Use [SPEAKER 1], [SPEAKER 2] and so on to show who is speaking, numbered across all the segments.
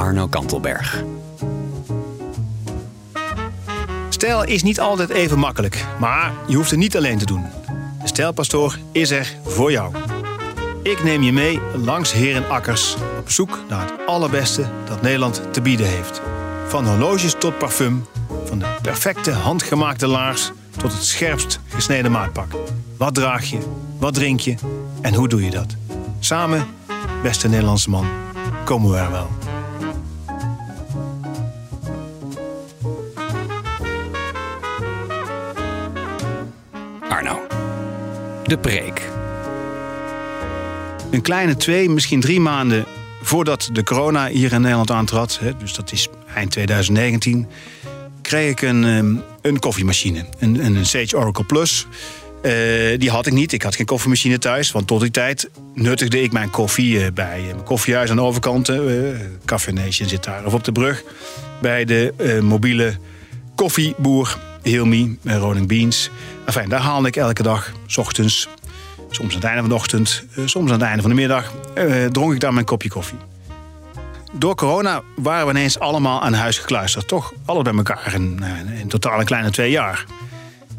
[SPEAKER 1] Arno Kantelberg.
[SPEAKER 2] Stijl is niet altijd even makkelijk, maar je hoeft het niet alleen te doen. De Stijlpastoor is er voor jou. Ik neem je mee langs herenakkers op zoek naar het allerbeste dat Nederland te bieden heeft. Van horloges tot parfum, van de perfecte handgemaakte laars tot het scherpst gesneden maatpak. Wat draag je, wat drink je en hoe doe je dat? Samen, beste Nederlandse man, komen we er wel.
[SPEAKER 1] De preek.
[SPEAKER 2] Een kleine twee, misschien drie maanden voordat de corona hier in Nederland aantrad, dus dat is eind 2019, kreeg ik een, ehm, een koffiemachine. Een, een Sage Oracle Plus. Eh, die had ik niet. Ik had geen koffiemachine thuis. Want tot die tijd nuttigde ik mijn koffie eh, bij mijn koffiehuis aan de overkant. Uh, Café Nation zit daar. Of op de brug. Bij de mobiele koffieboer Hilmi, Rolling Beans. Daar haalde ik elke dag, s ochtends, soms aan het einde van de ochtend, soms aan het einde van de middag, dronk ik daar mijn kopje koffie. Door corona waren we ineens allemaal aan huis gekluisterd. Toch? Alles bij elkaar in, in totaal een kleine twee jaar.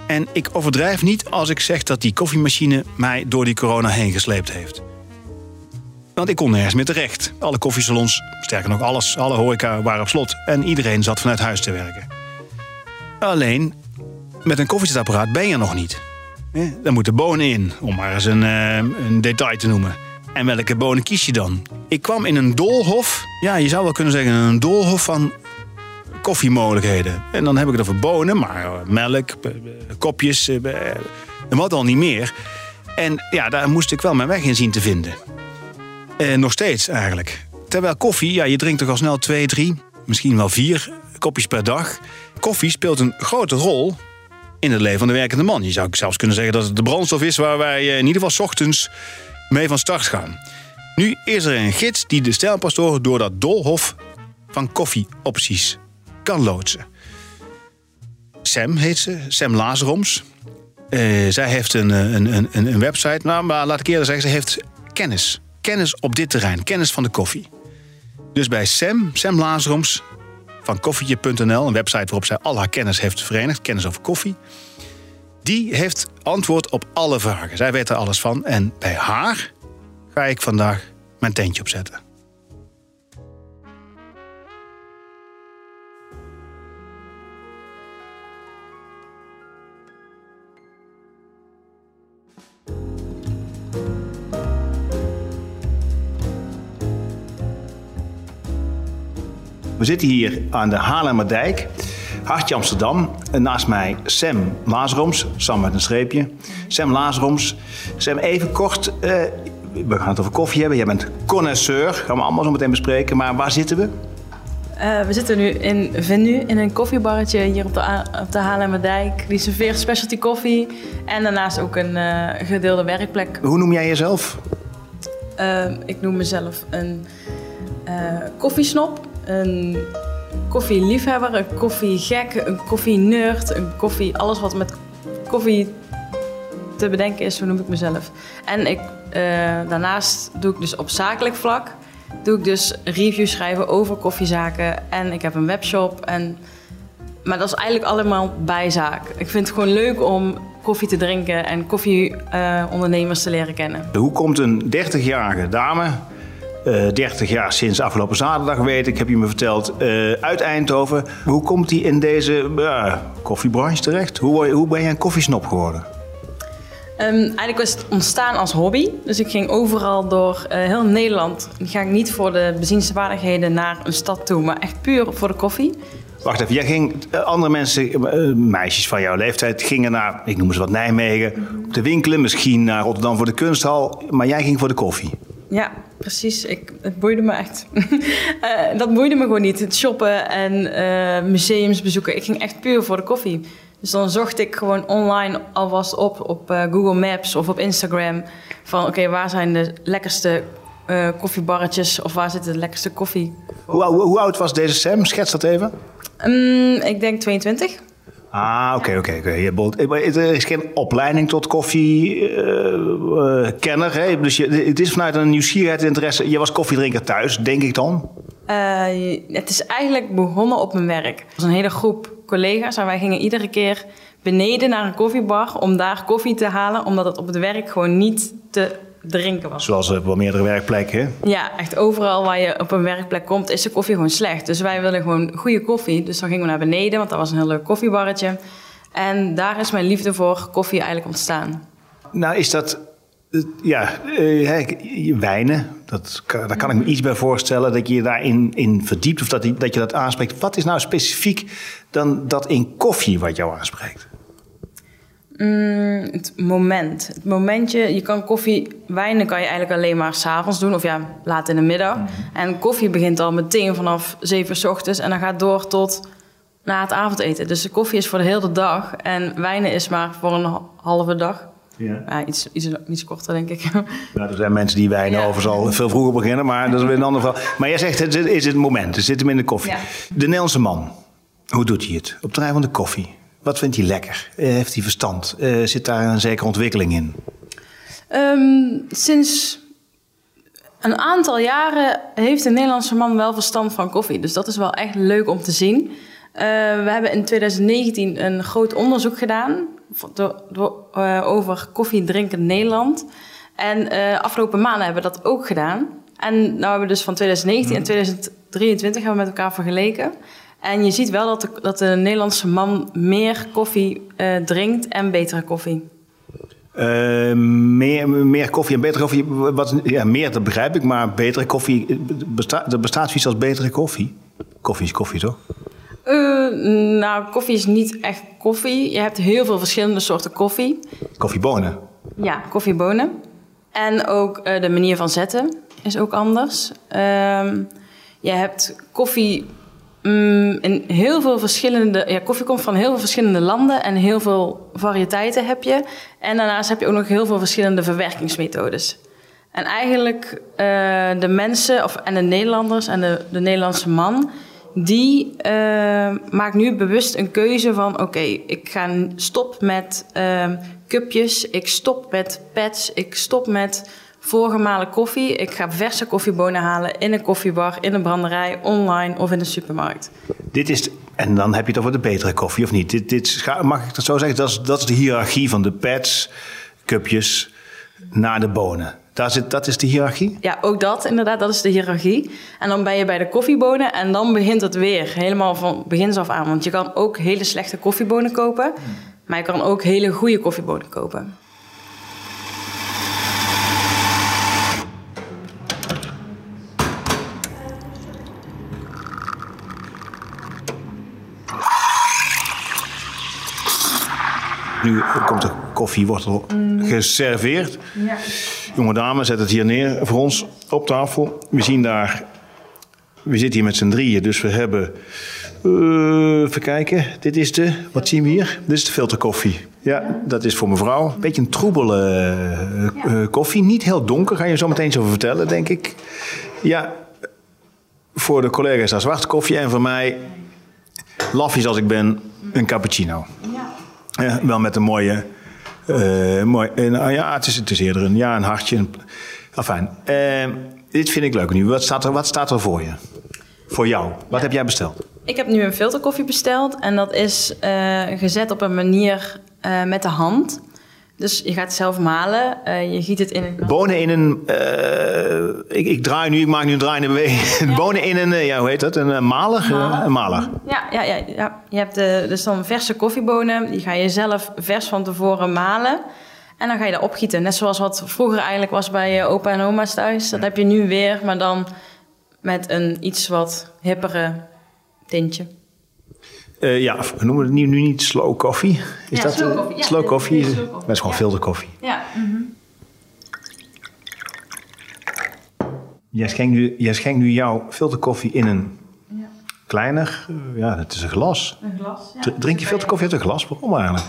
[SPEAKER 2] En ik overdrijf niet als ik zeg dat die koffiemachine mij door die corona heen gesleept heeft. Want ik kon nergens meer terecht. Alle koffiesalons, sterker nog alles, alle horeca waren op slot. En iedereen zat vanuit huis te werken. Alleen, met een koffiezetapparaat ben je nog niet. Daar moeten bonen in, om maar eens een, eh, een detail te noemen. En welke bonen kies je dan? Ik kwam in een doolhof, ja, je zou wel kunnen zeggen een doolhof van koffiemogelijkheden. En dan heb ik het over bonen, maar eh, melk, kopjes en wat al niet meer. En ja, daar moest ik wel mijn weg in zien te vinden. En nog steeds eigenlijk. Terwijl koffie, ja, je drinkt toch al snel twee, drie, misschien wel vier kopjes per dag. Koffie speelt een grote rol in het leven van de werkende man. Je zou zelfs kunnen zeggen dat het de brandstof is waar wij eh, in ieder geval ochtends mee van start gaan. Nu is er een gids die de stijlpastoren door dat doolhof van koffieopties kan loodsen. Sam heet ze, Sam Lazaroms. Uh, zij heeft een, een, een, een website, nou, maar laat ik eerder zeggen, ze heeft kennis. Kennis op dit terrein, kennis van de koffie. Dus bij Sam, Sam Lazaroms van koffietje.nl, een website waarop zij al haar kennis heeft verenigd, kennis over koffie. Die heeft antwoord op alle vragen. Zij weet er alles van. En bij haar ga ik vandaag mijn tentje opzetten. We zitten hier aan de Haarlemmerdijk, hartje Amsterdam. En naast mij Sam Lazaroms, Sam met een streepje. Sam Lazaroms. Sam, even kort, uh, we gaan het over koffie hebben. Jij bent connoisseur, gaan we allemaal zo meteen bespreken. Maar waar zitten we?
[SPEAKER 3] Uh, we zitten nu in Venu, in een koffiebarretje hier op de, op de Haarlemmerdijk. Die serveert specialty koffie en daarnaast ook een uh, gedeelde werkplek.
[SPEAKER 2] Hoe noem jij jezelf?
[SPEAKER 3] ik noem mezelf een koffiesnop een koffieliefhebber, een koffiegek, een koffienerd, een koffie... Alles wat met koffie te bedenken is, zo noem ik mezelf. En ik, uh, daarnaast doe ik dus op zakelijk vlak... doe ik dus reviews schrijven over koffiezaken. En ik heb een webshop. En, maar dat is eigenlijk allemaal bijzaak. Ik vind het gewoon leuk om koffie te drinken en koffieondernemers uh, te leren kennen.
[SPEAKER 2] Hoe komt een 30-jarige dame 30 eh, jaar sinds afgelopen zaterdag weet ik, heb je me verteld, uh, uit Eindhoven. Hoe komt hij in deze uh, koffiebranche terecht? Hoe, hoe ben je een koffiesnop geworden?
[SPEAKER 3] Um, eigenlijk was het ontstaan als hobby. Dus ik ging overal door uh, heel Nederland. Dan ga ik niet voor de bezienswaardigheden naar een stad toe, maar echt puur voor de koffie.
[SPEAKER 2] Wacht even, jij ging, andere mensen, meisjes van jouw leeftijd, gingen naar, ik noem ze wat, Nijmegen, om te winkelen, misschien naar Rotterdam voor de kunsthal, maar jij ging voor de koffie.
[SPEAKER 3] Ja, precies. Ik, het boeide me echt. Eh, dat boeide me gewoon niet. Het shoppen en eh, museums bezoeken. Ik ging echt puur voor de koffie. Dus dan zocht ik gewoon online alvast op, op eh, Google Maps of op Instagram. Van oké, waar zijn de lekkerste koffiebarretjes of waar zit de lekkerste koffie?
[SPEAKER 2] Hoe, hoe, hoe oud was deze Sam? Schets dat even.
[SPEAKER 3] Mm, ik denk 22.
[SPEAKER 2] Ah, oké, oké. oké. Je bolt- Er is geen opleiding tot koffiekenner. hè? Dus je, het is vanuit een nieuwsgierigheid interesse. Je was koffiedrinker thuis, denk ik dan.
[SPEAKER 3] Eh, het is eigenlijk begonnen op mijn werk. Er was een hele groep collega's en wij gingen iedere keer beneden naar een koffiebar om daar koffie te halen, omdat het op het werk gewoon niet te drinken was.
[SPEAKER 2] Zoals op wel meerdere werkplekken.
[SPEAKER 3] Ja, echt overal waar je op een werkplek komt, is de koffie gewoon slecht. Dus wij willen gewoon goede koffie. Dus dan gingen we naar beneden, want dat was een heel leuk koffiebarretje. En daar is mijn liefde voor koffie eigenlijk ontstaan.
[SPEAKER 2] Nou, is dat. Ja, eh, wijnen, dat, daar kan ik me iets bij voorstellen dat je je daarin in verdiept of dat, dat je dat aanspreekt. Wat is nou specifiek dan dat in koffie wat jou aanspreekt?
[SPEAKER 3] Mm, het moment. Het momentje, je kan koffie, wijnen kan je eigenlijk alleen maar s'avonds doen of ja, laat in de middag. En koffie begint al meteen vanaf 7 uur 's ochtends en dan gaat door tot na het avondeten. Dus de koffie is voor de hele dag en wijnen is maar voor een ha- halve dag.
[SPEAKER 2] Ja.
[SPEAKER 3] Ja, iets, iets, iets korter denk ik.
[SPEAKER 2] Nou, er zijn mensen die wijnen
[SPEAKER 3] Ja.
[SPEAKER 2] overigens al veel vroeger beginnen, maar dat is weer een ander verhaal. Maar jij zegt, het is het moment, het zit hem in de koffie.
[SPEAKER 3] Ja.
[SPEAKER 2] De Nederlandse man, hoe doet hij het? Op de rij van de koffie. Wat vindt hij lekker? Eh, heeft hij verstand? Eh, zit daar een zekere ontwikkeling in?
[SPEAKER 3] Ehm, sinds een aantal jaren heeft de Nederlandse man wel verstand van koffie. Dus dat is wel echt leuk om te zien. Eh, we hebben in 2019 een groot onderzoek gedaan door- door- over koffie drinken Nederland. En eh, afgelopen maanden hebben we dat ook gedaan. En nou hebben we dus van 2019 en 2023 hebben we met elkaar vergeleken. En je ziet wel dat de, dat de Nederlandse man meer koffie eh, drinkt en betere koffie.
[SPEAKER 2] Eh, meer, meer koffie en betere koffie. Wat, ja, meer, dat begrijp ik, maar betere koffie. eh, Besta, er bestaat zoiets als betere koffie. Koffie is koffie, toch?
[SPEAKER 3] Nou, koffie is niet echt koffie. Je hebt heel veel verschillende soorten koffie.
[SPEAKER 2] Koffiebonen.
[SPEAKER 3] Ja, koffiebonen. En ook de manier van zetten is ook anders. Ehm, je hebt koffie mm, in heel veel verschillende... Ja, koffie komt van heel veel verschillende landen en heel veel variëteiten heb je. En daarnaast heb je ook nog heel veel verschillende verwerkingsmethodes. En eigenlijk eh, de mensen, of, en de Nederlanders en de, de Nederlandse man... die eh, maakt nu bewust een keuze van... oké, ik ga stop met eh, cupjes, ik stop met pads... ik stop met voorgemalen koffie. Ik ga verse koffiebonen halen in een koffiebar, in een branderij, online of in de supermarkt.
[SPEAKER 2] Dit is, en dan heb je het over de betere koffie, of niet? Dit, dit, mag ik dat zo zeggen? Dat is, dat is de hiërarchie van de pads, cupjes, naar de bonen. Daar zit, dat is de hiërarchie?
[SPEAKER 3] Ja, ook dat inderdaad, dat is de hiërarchie. En dan ben je bij de koffiebonen en dan begint het weer helemaal van begins af aan. Want je kan ook hele slechte koffiebonen kopen, maar je kan ook hele goede koffiebonen kopen.
[SPEAKER 2] Nu komt de koffie, wordt al geserveerd.
[SPEAKER 3] Ja.
[SPEAKER 2] Jonge dame, zet het hier neer voor ons op tafel. We zien daar, we zitten hier met z'n drieën, dus we hebben, eh, even kijken, dit is de, wat zien we hier? Dit is de filterkoffie. Ja, dat is voor mevrouw. Een beetje een troebele eh, eh, koffie, niet heel donker, ga je zo meteen eens over vertellen, denk ik. Ja, voor de collega's daar zwarte koffie en voor mij, lafjes als ik ben, een cappuccino. Ja, wel met een mooie. eh, mooi, nou ja, het is, het is eerder een, ja, een hartje. Een, enfin, eh, dit vind ik leuk nu. Wat staat er, wat staat er voor je? Voor jou. Wat heb jij besteld?
[SPEAKER 3] Ik heb nu een filterkoffie besteld en dat is eh, gezet op een manier met de hand. Dus je gaat het zelf malen, eh, je giet het in een...
[SPEAKER 2] Bonen in een. eh, ik, ik draai nu, ik maak nu een draaiende beweging. Bonen in een, eh, ja, hoe heet dat? Een eh, maler? Een maler.
[SPEAKER 3] Ja, ja, ja, ja. je hebt de, dus dan verse koffiebonen. Die ga je zelf vers van tevoren malen. En dan ga je dat opgieten. Net zoals wat vroeger eigenlijk was bij je opa en oma's thuis. Dat heb je nu weer, maar dan met een iets wat hippere tintje.
[SPEAKER 2] Eh, ja, of noemen we het nu, nu niet slow coffee? Is
[SPEAKER 3] Ja,
[SPEAKER 2] dat
[SPEAKER 3] slow
[SPEAKER 2] eh,
[SPEAKER 3] coffee. Ja,
[SPEAKER 2] slow coffee?
[SPEAKER 3] is slow coffee.
[SPEAKER 2] Dat is gewoon
[SPEAKER 3] Ja.
[SPEAKER 2] filterkoffie.
[SPEAKER 3] Ja.
[SPEAKER 2] Jij schenkt nu, jij schenkt nu jouw filterkoffie in een kleiner, ja, het is een glas.
[SPEAKER 3] Een glas.
[SPEAKER 2] Dr- Drink je filterkoffie uit een glas? Waarom eigenlijk?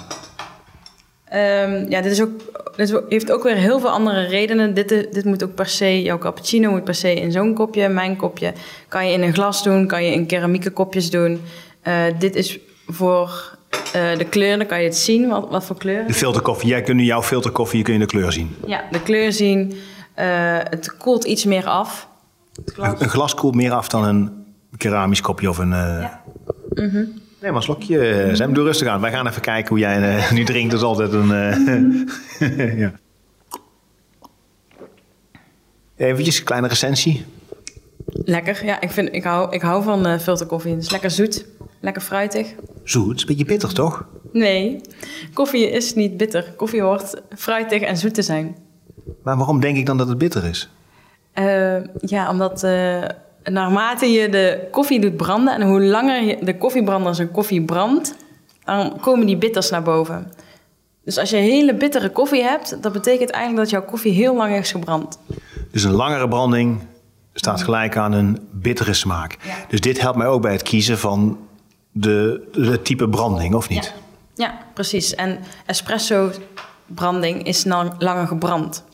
[SPEAKER 3] Ehm, ja, dit, is ook, dit heeft ook weer heel veel andere redenen. Dit, dit moet ook per se, jouw cappuccino moet per se in zo'n kopje. Mijn kopje kan je in een glas doen, kan je in keramieke kopjes doen. Eh, dit is voor eh, de kleur, dan kan je het zien, wat, wat voor kleur.
[SPEAKER 2] De filterkoffie, jij kunt nu jouw filterkoffie kun je de kleur zien.
[SPEAKER 3] Ja, de kleur zien. Eh, het koelt iets meer af. Het glas.
[SPEAKER 2] Een, een glas koelt meer af dan een keramisch kopje of een... eh,
[SPEAKER 3] Ja.
[SPEAKER 2] Nee, maar een slokje. Sam, doe rustig aan. Wij gaan even kijken hoe jij nu drinkt. Dat is altijd een... eh, ja. Eventjes een kleine recensie.
[SPEAKER 3] Lekker, ja. Ik, vind, ik, hou, ik hou van eh, filterkoffie. Het is lekker zoet, lekker fruitig.
[SPEAKER 2] Zoet, is een beetje bitter, toch?
[SPEAKER 3] Nee, koffie is niet bitter. Koffie hoort fruitig en zoet te zijn.
[SPEAKER 2] Maar waarom denk ik dan dat het bitter is?
[SPEAKER 3] Eh, ja, omdat eh, naarmate je de koffie doet branden en hoe langer je de koffiebrander zijn koffie brandt, dan komen die bitters naar boven. Dus als je hele bittere koffie hebt, dat betekent eigenlijk dat jouw koffie heel lang is gebrand.
[SPEAKER 2] Dus een langere branding staat gelijk aan een bittere smaak.
[SPEAKER 3] Ja.
[SPEAKER 2] Dus dit helpt mij ook bij het kiezen van de, de type branding, of niet?
[SPEAKER 3] Ja, ja precies. En espresso branding is dan langer gebrand.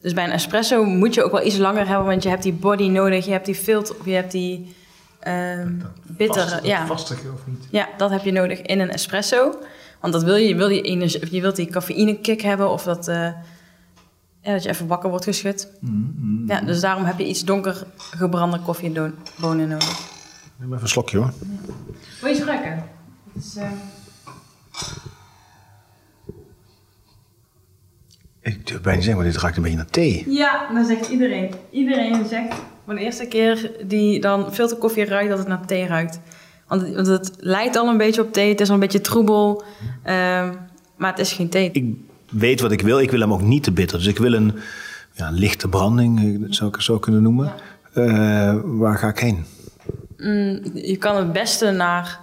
[SPEAKER 3] Dus bij een espresso moet je ook wel iets langer hebben, want je hebt die body nodig, je hebt die filter, je hebt die ehm bittere. ja.
[SPEAKER 2] Vastige of niet?
[SPEAKER 3] Ja, dat heb je nodig in een espresso. Want dat wil je, je wil die, energie, je wilt die cafeïne kick hebben of dat, eh, ja, dat je even wakker wordt geschud. Ja, dus daarom heb je iets donker gebrande koffiebonen nodig.
[SPEAKER 2] Neem even een slokje hoor.
[SPEAKER 3] Wil je schrikken? Het is, eh,
[SPEAKER 2] Ik durf bijna niet zeggen, maar dit ruikt een beetje naar thee.
[SPEAKER 3] Ja, dan zegt iedereen. Iedereen zegt voor de eerste keer die dan filterkoffie ruikt dat het naar thee ruikt. Want het, want het lijkt al een beetje op thee, het is al een beetje troebel, ehm, maar het is geen thee.
[SPEAKER 2] Ik weet wat ik wil. Ik wil hem ook niet te bitter. Dus ik wil een, ja, een lichte branding, eh, dat zou ik het zo kunnen noemen. Eh, waar ga ik heen?
[SPEAKER 3] Mm, je kan het beste naar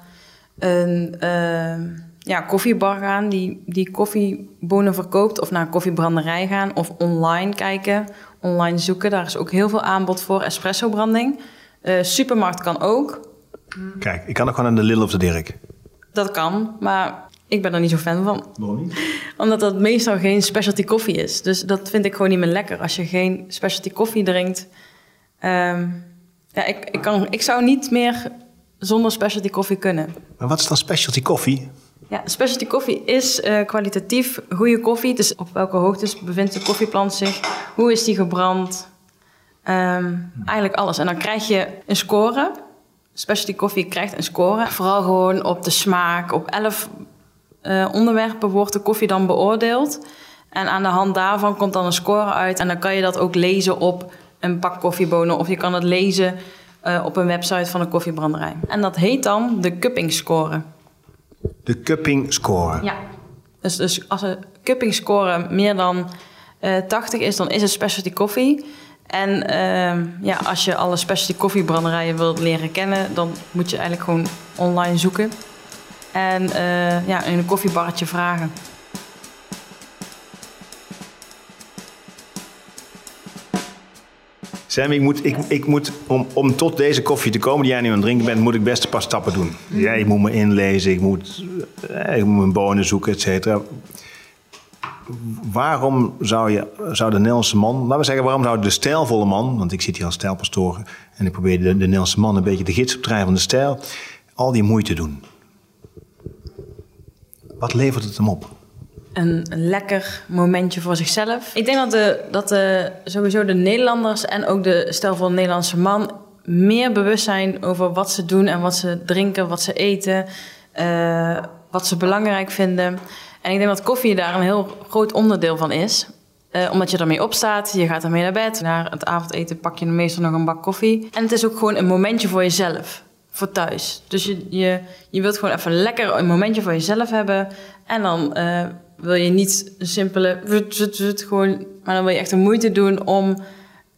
[SPEAKER 3] een ehm, ja, koffiebar gaan die, die koffiebonen verkoopt. Of naar een koffiebranderij gaan. Of online kijken. Online zoeken. Daar is ook heel veel aanbod voor. Espresso branding. Eh, supermarkt kan ook.
[SPEAKER 2] Kijk, ik kan ook gewoon naar de Lidl of de Dirk.
[SPEAKER 3] Dat kan. Maar ik ben er niet zo fan van.
[SPEAKER 2] Waarom niet?
[SPEAKER 3] Omdat dat meestal geen specialty koffie is. Dus dat vind ik gewoon niet meer lekker. Als je geen specialty koffie drinkt. Ehm, ja, ik, ik, kan, ik zou niet meer zonder specialty koffie kunnen.
[SPEAKER 2] Maar wat is dan specialty koffie?
[SPEAKER 3] Ja, specialty koffie is eh, kwalitatief goede koffie. Dus op welke hoogtes bevindt de koffieplant zich? Hoe is die gebrand? Ehm, eigenlijk alles. En dan krijg je een score. Specialty koffie krijgt een score. Vooral gewoon op de smaak. Op elf eh, onderwerpen wordt de koffie dan beoordeeld. En aan de hand daarvan komt dan een score uit. En dan kan je dat ook lezen op een pak koffiebonen. Of je kan het lezen eh, op een website van een koffiebranderij. En dat heet dan de cupping score.
[SPEAKER 2] De cupping score.
[SPEAKER 3] Ja. Dus, dus als een cupping score meer dan eh 80 is, dan is het specialty koffie. En ehm, ja, als je alle specialty koffiebranderijen wilt leren kennen, dan moet je eigenlijk gewoon online zoeken. En eh, ja, in een koffiebarretje vragen.
[SPEAKER 2] Sam, ik moet, ik, ik moet om, om tot deze koffie te komen die jij nu aan het drinken bent, moet ik best een paar stappen doen. Ja, ik moet me inlezen, ik moet, eh, ik moet mijn bonen zoeken, et cetera. Waarom zou, je, zou de Nederlandse man, laten we zeggen, waarom zou de stijlvolle man, want ik zit hier als stijlpastoor en ik probeer de, de Nederlandse man een beetje de gids op te van de stijl, al die moeite doen? Wat levert het hem op?
[SPEAKER 3] Een lekker momentje voor zichzelf. Ik denk dat, de, dat sowieso de Nederlanders en ook de stel van Nederlandse man meer bewust zijn over wat ze doen en wat ze drinken, wat ze eten, eh, wat ze belangrijk vinden. En ik denk dat koffie daar een heel groot onderdeel van is. Eh, omdat je ermee opstaat, je gaat ermee naar bed. Na het avondeten pak je meestal nog een bak koffie. En het is ook gewoon een momentje voor jezelf, voor thuis. Dus je, je, je wilt gewoon even lekker een momentje voor jezelf hebben. En dan eh, wil je niet een simpele... wut, wut, wut, gewoon, maar dan wil je echt de moeite doen om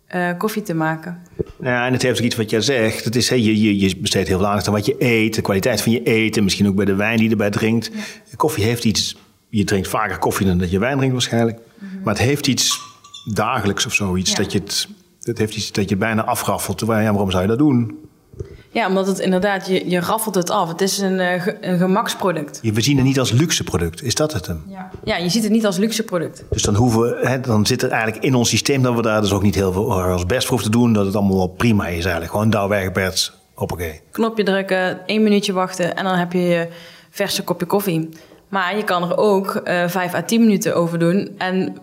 [SPEAKER 3] eh, koffie te maken.
[SPEAKER 2] Nou ja, en het heeft ook iets wat jij zegt. Het is, hè, je, je, je besteedt heel veel aandacht aan wat je eet, de kwaliteit van je eten, misschien ook bij de wijn die je erbij drinkt. Koffie heeft iets. Je drinkt vaker koffie dan dat je wijn drinkt waarschijnlijk. Maar het heeft iets dagelijks of zoiets.
[SPEAKER 3] Ja.
[SPEAKER 2] Dat je het Dat heeft iets dat je bijna afraffelt. Ja, waarom zou je dat doen?
[SPEAKER 3] Ja, omdat het inderdaad, je, je raffelt het af. Het is een, eh, een gemaksproduct.
[SPEAKER 2] Je- We zien het niet als luxe product. Is dat het hem?
[SPEAKER 3] Ja. ja, je ziet het niet als luxe product.
[SPEAKER 2] Dus dan, hoeven, we- hè, dan zit er eigenlijk in ons systeem dat we daar dus ook niet heel veel als best voor hoeven te doen. Dat het allemaal wel prima is eigenlijk. Gewoon weggeperst. Hoppakee.
[SPEAKER 3] Knopje drukken, één minuutje wachten en dan heb je je verse kopje koffie. Maar je kan er ook eh vijf à tien minuten over doen en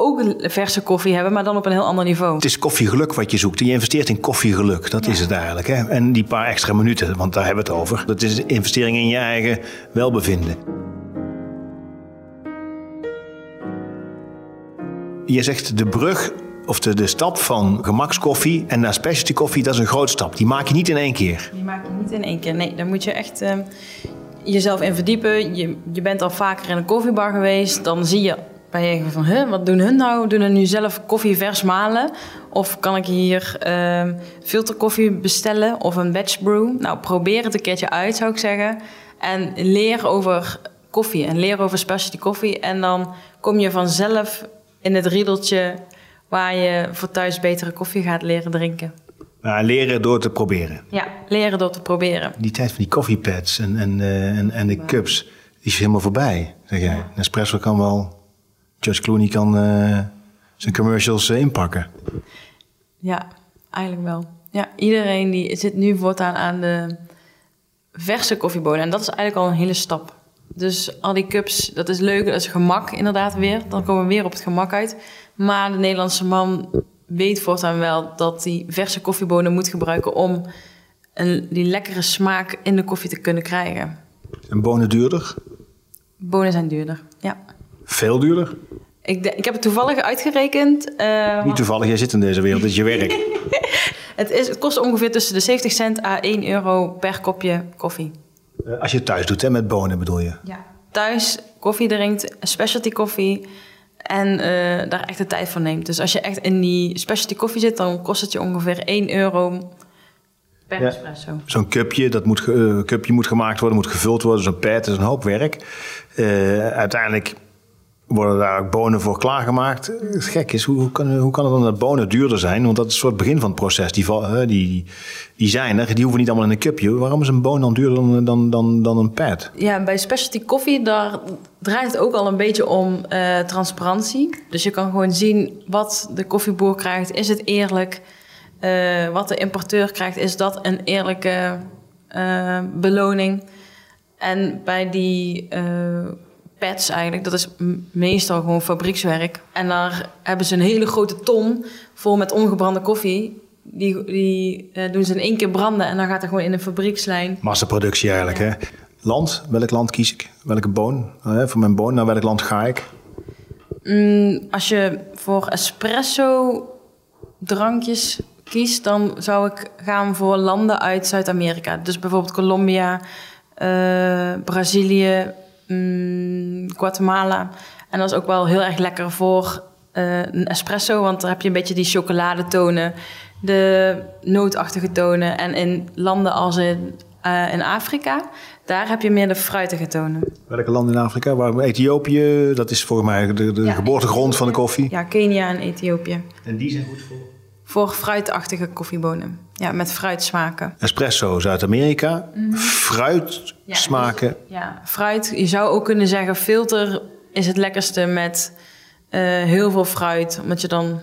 [SPEAKER 3] ook verse koffie hebben, maar dan op een heel ander niveau.
[SPEAKER 2] Het is koffiegeluk wat je zoekt. Je investeert in koffiegeluk. Dat is het eigenlijk. Hè? En die paar extra minuten, want daar hebben we het over. Dat is een investering in je eigen welbevinden. Je zegt de brug of de, de stap van gemakskoffie en naar specialty koffie, dat is een groot stap. Die maak je niet in één keer.
[SPEAKER 3] Die maak je niet in één keer. Nee, daar moet je echt eh, jezelf in verdiepen. Je, je bent al vaker in een koffiebar geweest. Dan zie je bij je van, huh, wat doen hun nou? Doen hun nu zelf koffie vers malen? Of kan ik hier eh, filterkoffie bestellen of een batch brew? Nou, probeer het een keertje uit, zou ik zeggen. En leer over koffie en leer over specialty koffie. En dan kom je vanzelf in het riedeltje waar je voor thuis betere koffie gaat leren drinken.
[SPEAKER 2] Maar leren door te proberen.
[SPEAKER 3] Ja, leren door te proberen.
[SPEAKER 2] Die tijd van die koffiepads en, en, eh, en, en de cups, die is helemaal voorbij, zeg jij. Nespresso kan wel, George Clooney kan eh, zijn commercials eh, inpakken.
[SPEAKER 3] Ja, eigenlijk wel. Ja, iedereen die zit nu voortaan aan de verse koffiebonen. En dat is eigenlijk al een hele stap. Dus al die cups, dat is leuk, dat is gemak inderdaad weer. Dan komen we weer op het gemak uit. Maar de Nederlandse man weet voortaan wel dat hij verse koffiebonen moet gebruiken... om een, die lekkere smaak in de koffie te kunnen krijgen.
[SPEAKER 2] En bonen duurder?
[SPEAKER 3] Bonen zijn duurder.
[SPEAKER 2] Veel duurder?
[SPEAKER 3] Ik, ik heb het toevallig uitgerekend. eh,
[SPEAKER 2] Niet toevallig, jij zit in deze wereld, dit is je werk.
[SPEAKER 3] het, is, het kost ongeveer tussen de 70 cent à 1 euro per kopje koffie.
[SPEAKER 2] Eh, Als je het thuis doet, hè, met bonen bedoel je.
[SPEAKER 3] Ja. Thuis koffie drinkt, specialty koffie. En eh, daar echt de tijd voor neemt. Dus als je echt in die specialty koffie zit, dan kost het je ongeveer 1 euro per
[SPEAKER 2] Ja.
[SPEAKER 3] espresso.
[SPEAKER 2] Zo'n cupje, dat moet, cupje moet gemaakt worden, moet gevuld worden. Zo'n pad is een hoop werk. Uiteindelijk worden daar ook bonen voor klaargemaakt. Het gek is, hoe, kan, hoe kan het dan dat bonen duurder zijn? Want dat is een soort begin van het proces. Die, die, die zijn er, die hoeven niet allemaal in een cupje. Waarom is een boon dan duurder dan, dan, dan, dan een pad?
[SPEAKER 3] Ja, bij specialty koffie, daar draait het ook al een beetje om eh, transparantie. Dus je kan gewoon zien wat de koffieboer krijgt. Is het eerlijk? Eh, wat de importeur krijgt, is dat een eerlijke eh, beloning? En bij die pads eigenlijk, dat is meestal gewoon fabriekswerk. En daar hebben ze een hele grote ton vol met ongebrande koffie. Die, die eh, doen ze in één keer branden en dan gaat er gewoon in een fabriekslijn
[SPEAKER 2] Massaproductie eigenlijk. Hè? Land, welk land kies ik? Welke boon? Hè, voor mijn boon, naar welk land ga ik?
[SPEAKER 3] Mm, als je voor espresso drankjes kiest, dan zou ik gaan voor landen uit Zuid-Amerika. Dus bijvoorbeeld Colombia, eh, Brazilië, mm, Guatemala. En dat is ook wel heel erg lekker voor eh, een espresso, want daar heb je een beetje die chocoladetonen, de nootachtige tonen. En in landen als in, eh, in Afrika, daar heb je meer de fruitige tonen.
[SPEAKER 2] Welke landen in Afrika? Waar, Ethiopië, dat is volgens mij de, de
[SPEAKER 3] Ja,
[SPEAKER 2] geboortegrond van de koffie.
[SPEAKER 3] Ja, Kenia en Ethiopië.
[SPEAKER 2] En die zijn goed voor?
[SPEAKER 3] Voor fruitachtige koffiebonen. Ja, met fruitsmaken.
[SPEAKER 2] Espresso, Zuid-Amerika. Fruit
[SPEAKER 3] Ja,
[SPEAKER 2] smaken.
[SPEAKER 3] Ja, fruit. Je zou ook kunnen zeggen, filter is het lekkerste met eh, heel veel fruit. Omdat je dan,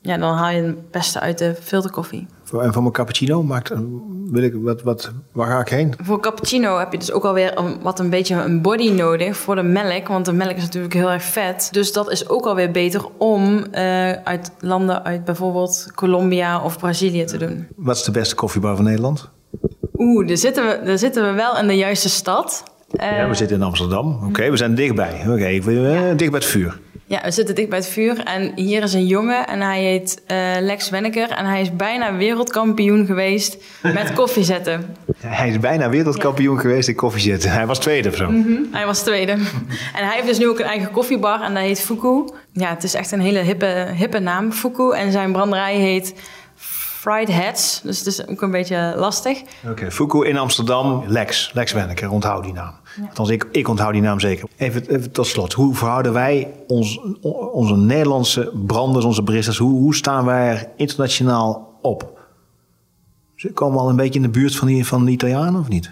[SPEAKER 3] ja, dan haal je het beste uit de filterkoffie.
[SPEAKER 2] En voor mijn cappuccino maakt, wil ik, wat, wat, waar ga ik heen?
[SPEAKER 3] Voor cappuccino heb je dus ook alweer een, wat een beetje een body nodig voor de melk. Want de melk is natuurlijk heel erg vet. Dus dat is ook alweer beter om eh, uit landen uit bijvoorbeeld Colombia of Brazilië te doen.
[SPEAKER 2] Wat is de beste koffiebar van Nederland?
[SPEAKER 3] Oeh, daar zitten we, daar zitten we wel in de juiste stad. Eh,
[SPEAKER 2] ja, we zitten in Amsterdam. Oké, we zijn dichtbij. Oké, eh, dicht bij het vuur.
[SPEAKER 3] Ja, we zitten dicht bij het vuur. En hier is een jongen en hij heet eh, Lex Wenneker. En hij is bijna wereldkampioen geweest met koffie zetten.
[SPEAKER 2] Hij is bijna wereldkampioen geweest in koffiezetten. Hij was tweede of zo.
[SPEAKER 3] Hij was tweede. en hij heeft dus nu ook een eigen koffiebar en dat heet Fuku. Ja, het is echt een hele hippe, hippe naam, Fuku. En zijn branderij heet fried heads. Dus het is ook een beetje lastig.
[SPEAKER 2] Oké, Fuku in Amsterdam, Lex. Lex Wenneker, onthoud die naam. Althans, ik, ik onthoud die naam zeker. Even, even tot slot, hoe verhouden wij ons, onze Nederlandse branders, onze baristas, hoe, hoe staan wij er internationaal op? Ze komen al een beetje in de buurt van, die, van de Italianen of niet?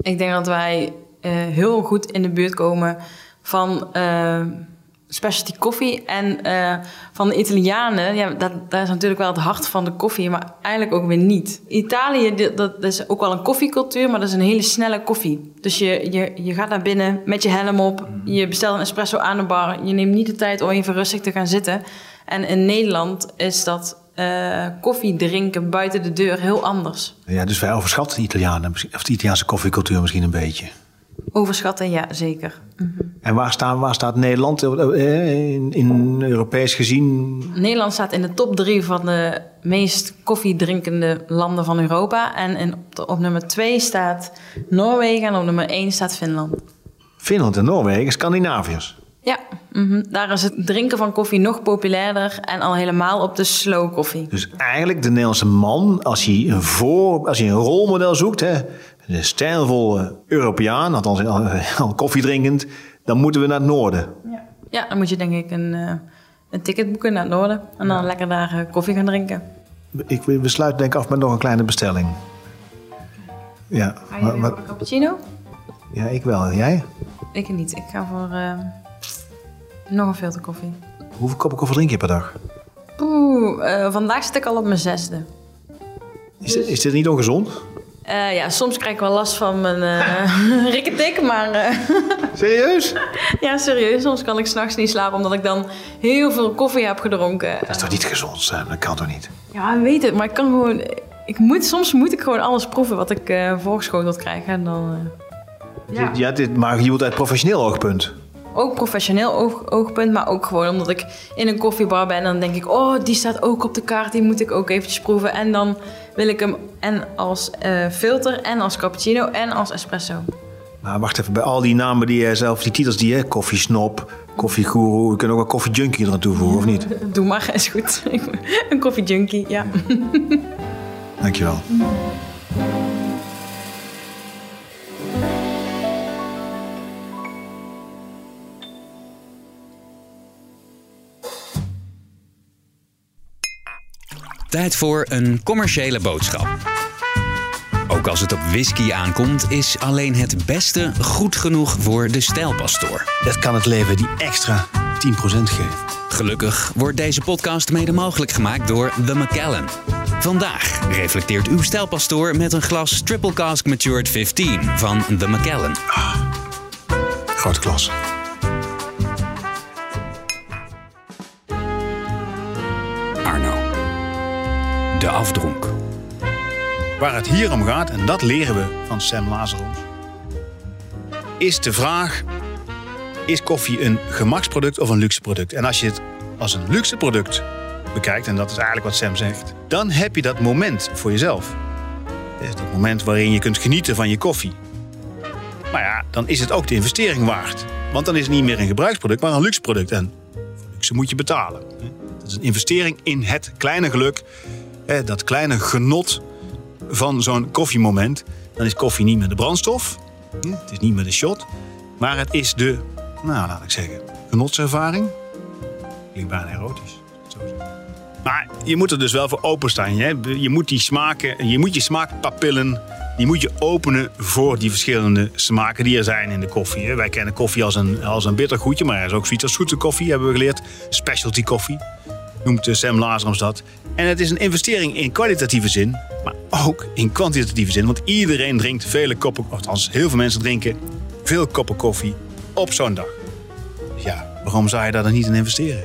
[SPEAKER 3] Ik denk dat wij eh, heel goed in de buurt komen van eh, specialty koffie. En eh, van de Italianen, ja, dat, dat is natuurlijk wel het hart van de koffie, maar eigenlijk ook weer niet. Italië, dat, dat is ook wel een koffiecultuur, maar dat is een hele snelle koffie. Dus je, je, je gaat naar binnen met je helm op, je bestelt een espresso aan de bar. Je neemt niet de tijd om even rustig te gaan zitten. En in Nederland is dat eh, koffie drinken buiten de deur heel anders.
[SPEAKER 2] Ja, dus wij overschatten de Italianen, of de Italiaanse koffiecultuur misschien een beetje.
[SPEAKER 3] Overschatten, ja, zeker.
[SPEAKER 2] En waar, staan, waar staat Nederland eh, in, in Europees gezien?
[SPEAKER 3] Nederland staat in de top drie van de meest koffiedrinkende landen van Europa. En in, op, op nummer twee staat Noorwegen en op nummer één staat Finland.
[SPEAKER 2] Finland en Noorwegen, Scandinaviërs.
[SPEAKER 3] Ja, mhm. daar is het drinken van koffie nog populairder en al helemaal op de slow koffie.
[SPEAKER 2] Dus eigenlijk de Nederlandse man, als hij een, voor, als hij een rolmodel zoekt, hè, een stijlvolle Europeaan, althans al, al koffie drinkend, dan moeten we naar het noorden.
[SPEAKER 3] Ja, dan moet je denk ik een, eh, een ticket boeken naar het noorden en dan lekker daar eh, koffie gaan drinken.
[SPEAKER 2] Ik, we sluiten denk ik af met nog een kleine bestelling. Ja,
[SPEAKER 3] een cappuccino?
[SPEAKER 2] ja ik wel. Jij?
[SPEAKER 3] Ik niet. Ik ga voor eh, nog een filter koffie.
[SPEAKER 2] Hoeveel koppen koffie drink je per dag?
[SPEAKER 3] Oeh, eh, vandaag zit ik al op mijn zesde.
[SPEAKER 2] Is, dit, is dit niet ongezond?
[SPEAKER 3] Eh, ja, soms krijg ik wel last van mijn uh, rikketik, maar eh,
[SPEAKER 2] Serieus?
[SPEAKER 3] ja, serieus. Soms kan ik s'nachts niet slapen omdat ik dan heel veel koffie heb gedronken.
[SPEAKER 2] Dat is toch niet gezond, Sam? Dat kan toch niet?
[SPEAKER 3] Ja, ik weet het, maar ik kan gewoon... Ik moet, soms moet ik gewoon alles proeven wat ik eh voorgeschoteld krijg. En dan, eh, ja.
[SPEAKER 2] Ja, dit, maar je moet uit professioneel oogpunt.
[SPEAKER 3] Ook professioneel oog, oogpunt, maar ook gewoon omdat ik in een koffiebar ben. En dan denk ik, oh, die staat ook op de kaart, die moet ik ook eventjes proeven. En dan wil ik hem en als eh, filter, en als cappuccino, en als espresso.
[SPEAKER 2] Maar wacht even, bij al die namen die jij zelf, die titels die je, koffiesnop, koffiegoeroe, we kunnen ook wel koffiejunkie eraan toevoegen, of niet?
[SPEAKER 3] Doe maar, is goed. een koffiejunkie, ja.
[SPEAKER 2] Dankjewel.
[SPEAKER 1] Tijd voor een commerciële boodschap. Ook als het op whisky aankomt, is alleen het beste goed genoeg voor de stijlpastoor.
[SPEAKER 2] Dat kan het leven die extra 10% geven.
[SPEAKER 1] Gelukkig wordt deze podcast mede mogelijk gemaakt door The Macallan. Vandaag reflecteert uw stijlpastoor met een glas Triple Cask Matured 15 van The Macallan.
[SPEAKER 2] Grote klas.
[SPEAKER 1] De afdronk.
[SPEAKER 4] Waar het hier om gaat, en dat leren we van Sam Lazarus, is de vraag: is koffie een gemaksproduct of een luxe product? En als je het als een luxe product bekijkt, en dat is eigenlijk wat Sam zegt, dan heb je dat moment voor jezelf. Dat moment waarin je kunt genieten van je koffie. Maar ja, dan is het ook de investering waard. Want dan is het niet meer een gebruiksproduct, maar een luxe product. En luxe moet je betalen. Dat is een investering in het kleine geluk, hè, dat kleine genot van zo'n koffiemoment. Dan is koffie niet meer de brandstof, hè, het is niet meer de shot, maar het is de, nou laat ik zeggen, genotservaring. Klinkt bijna erotisch. Maar je moet er dus wel voor openstaan. Hè? Je moet die smaken, je moet je smaakpapillen, die moet je openen voor die verschillende smaken die er zijn in de koffie. Wij kennen koffie als een, als een bitter goedje, maar er is ook zoiets als zoete koffie, hebben we geleerd. Specialty koffie, noemt eh, Sam Lazarus dat. En het is een investering in kwalitatieve zin, maar ook in kwantitatieve zin. Want iedereen drinkt vele koppen, althans heel veel mensen drinken veel koppen koffie op zo'n dag. Ja, waarom zou je daar dan niet in investeren?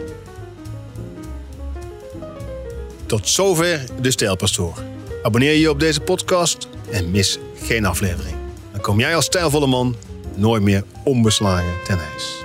[SPEAKER 4] Tot zover de Stijlpastoor. Abonneer je op deze podcast en mis geen aflevering. Dan kom jij als stijlvolle man nooit meer onbeslagen ten ijs.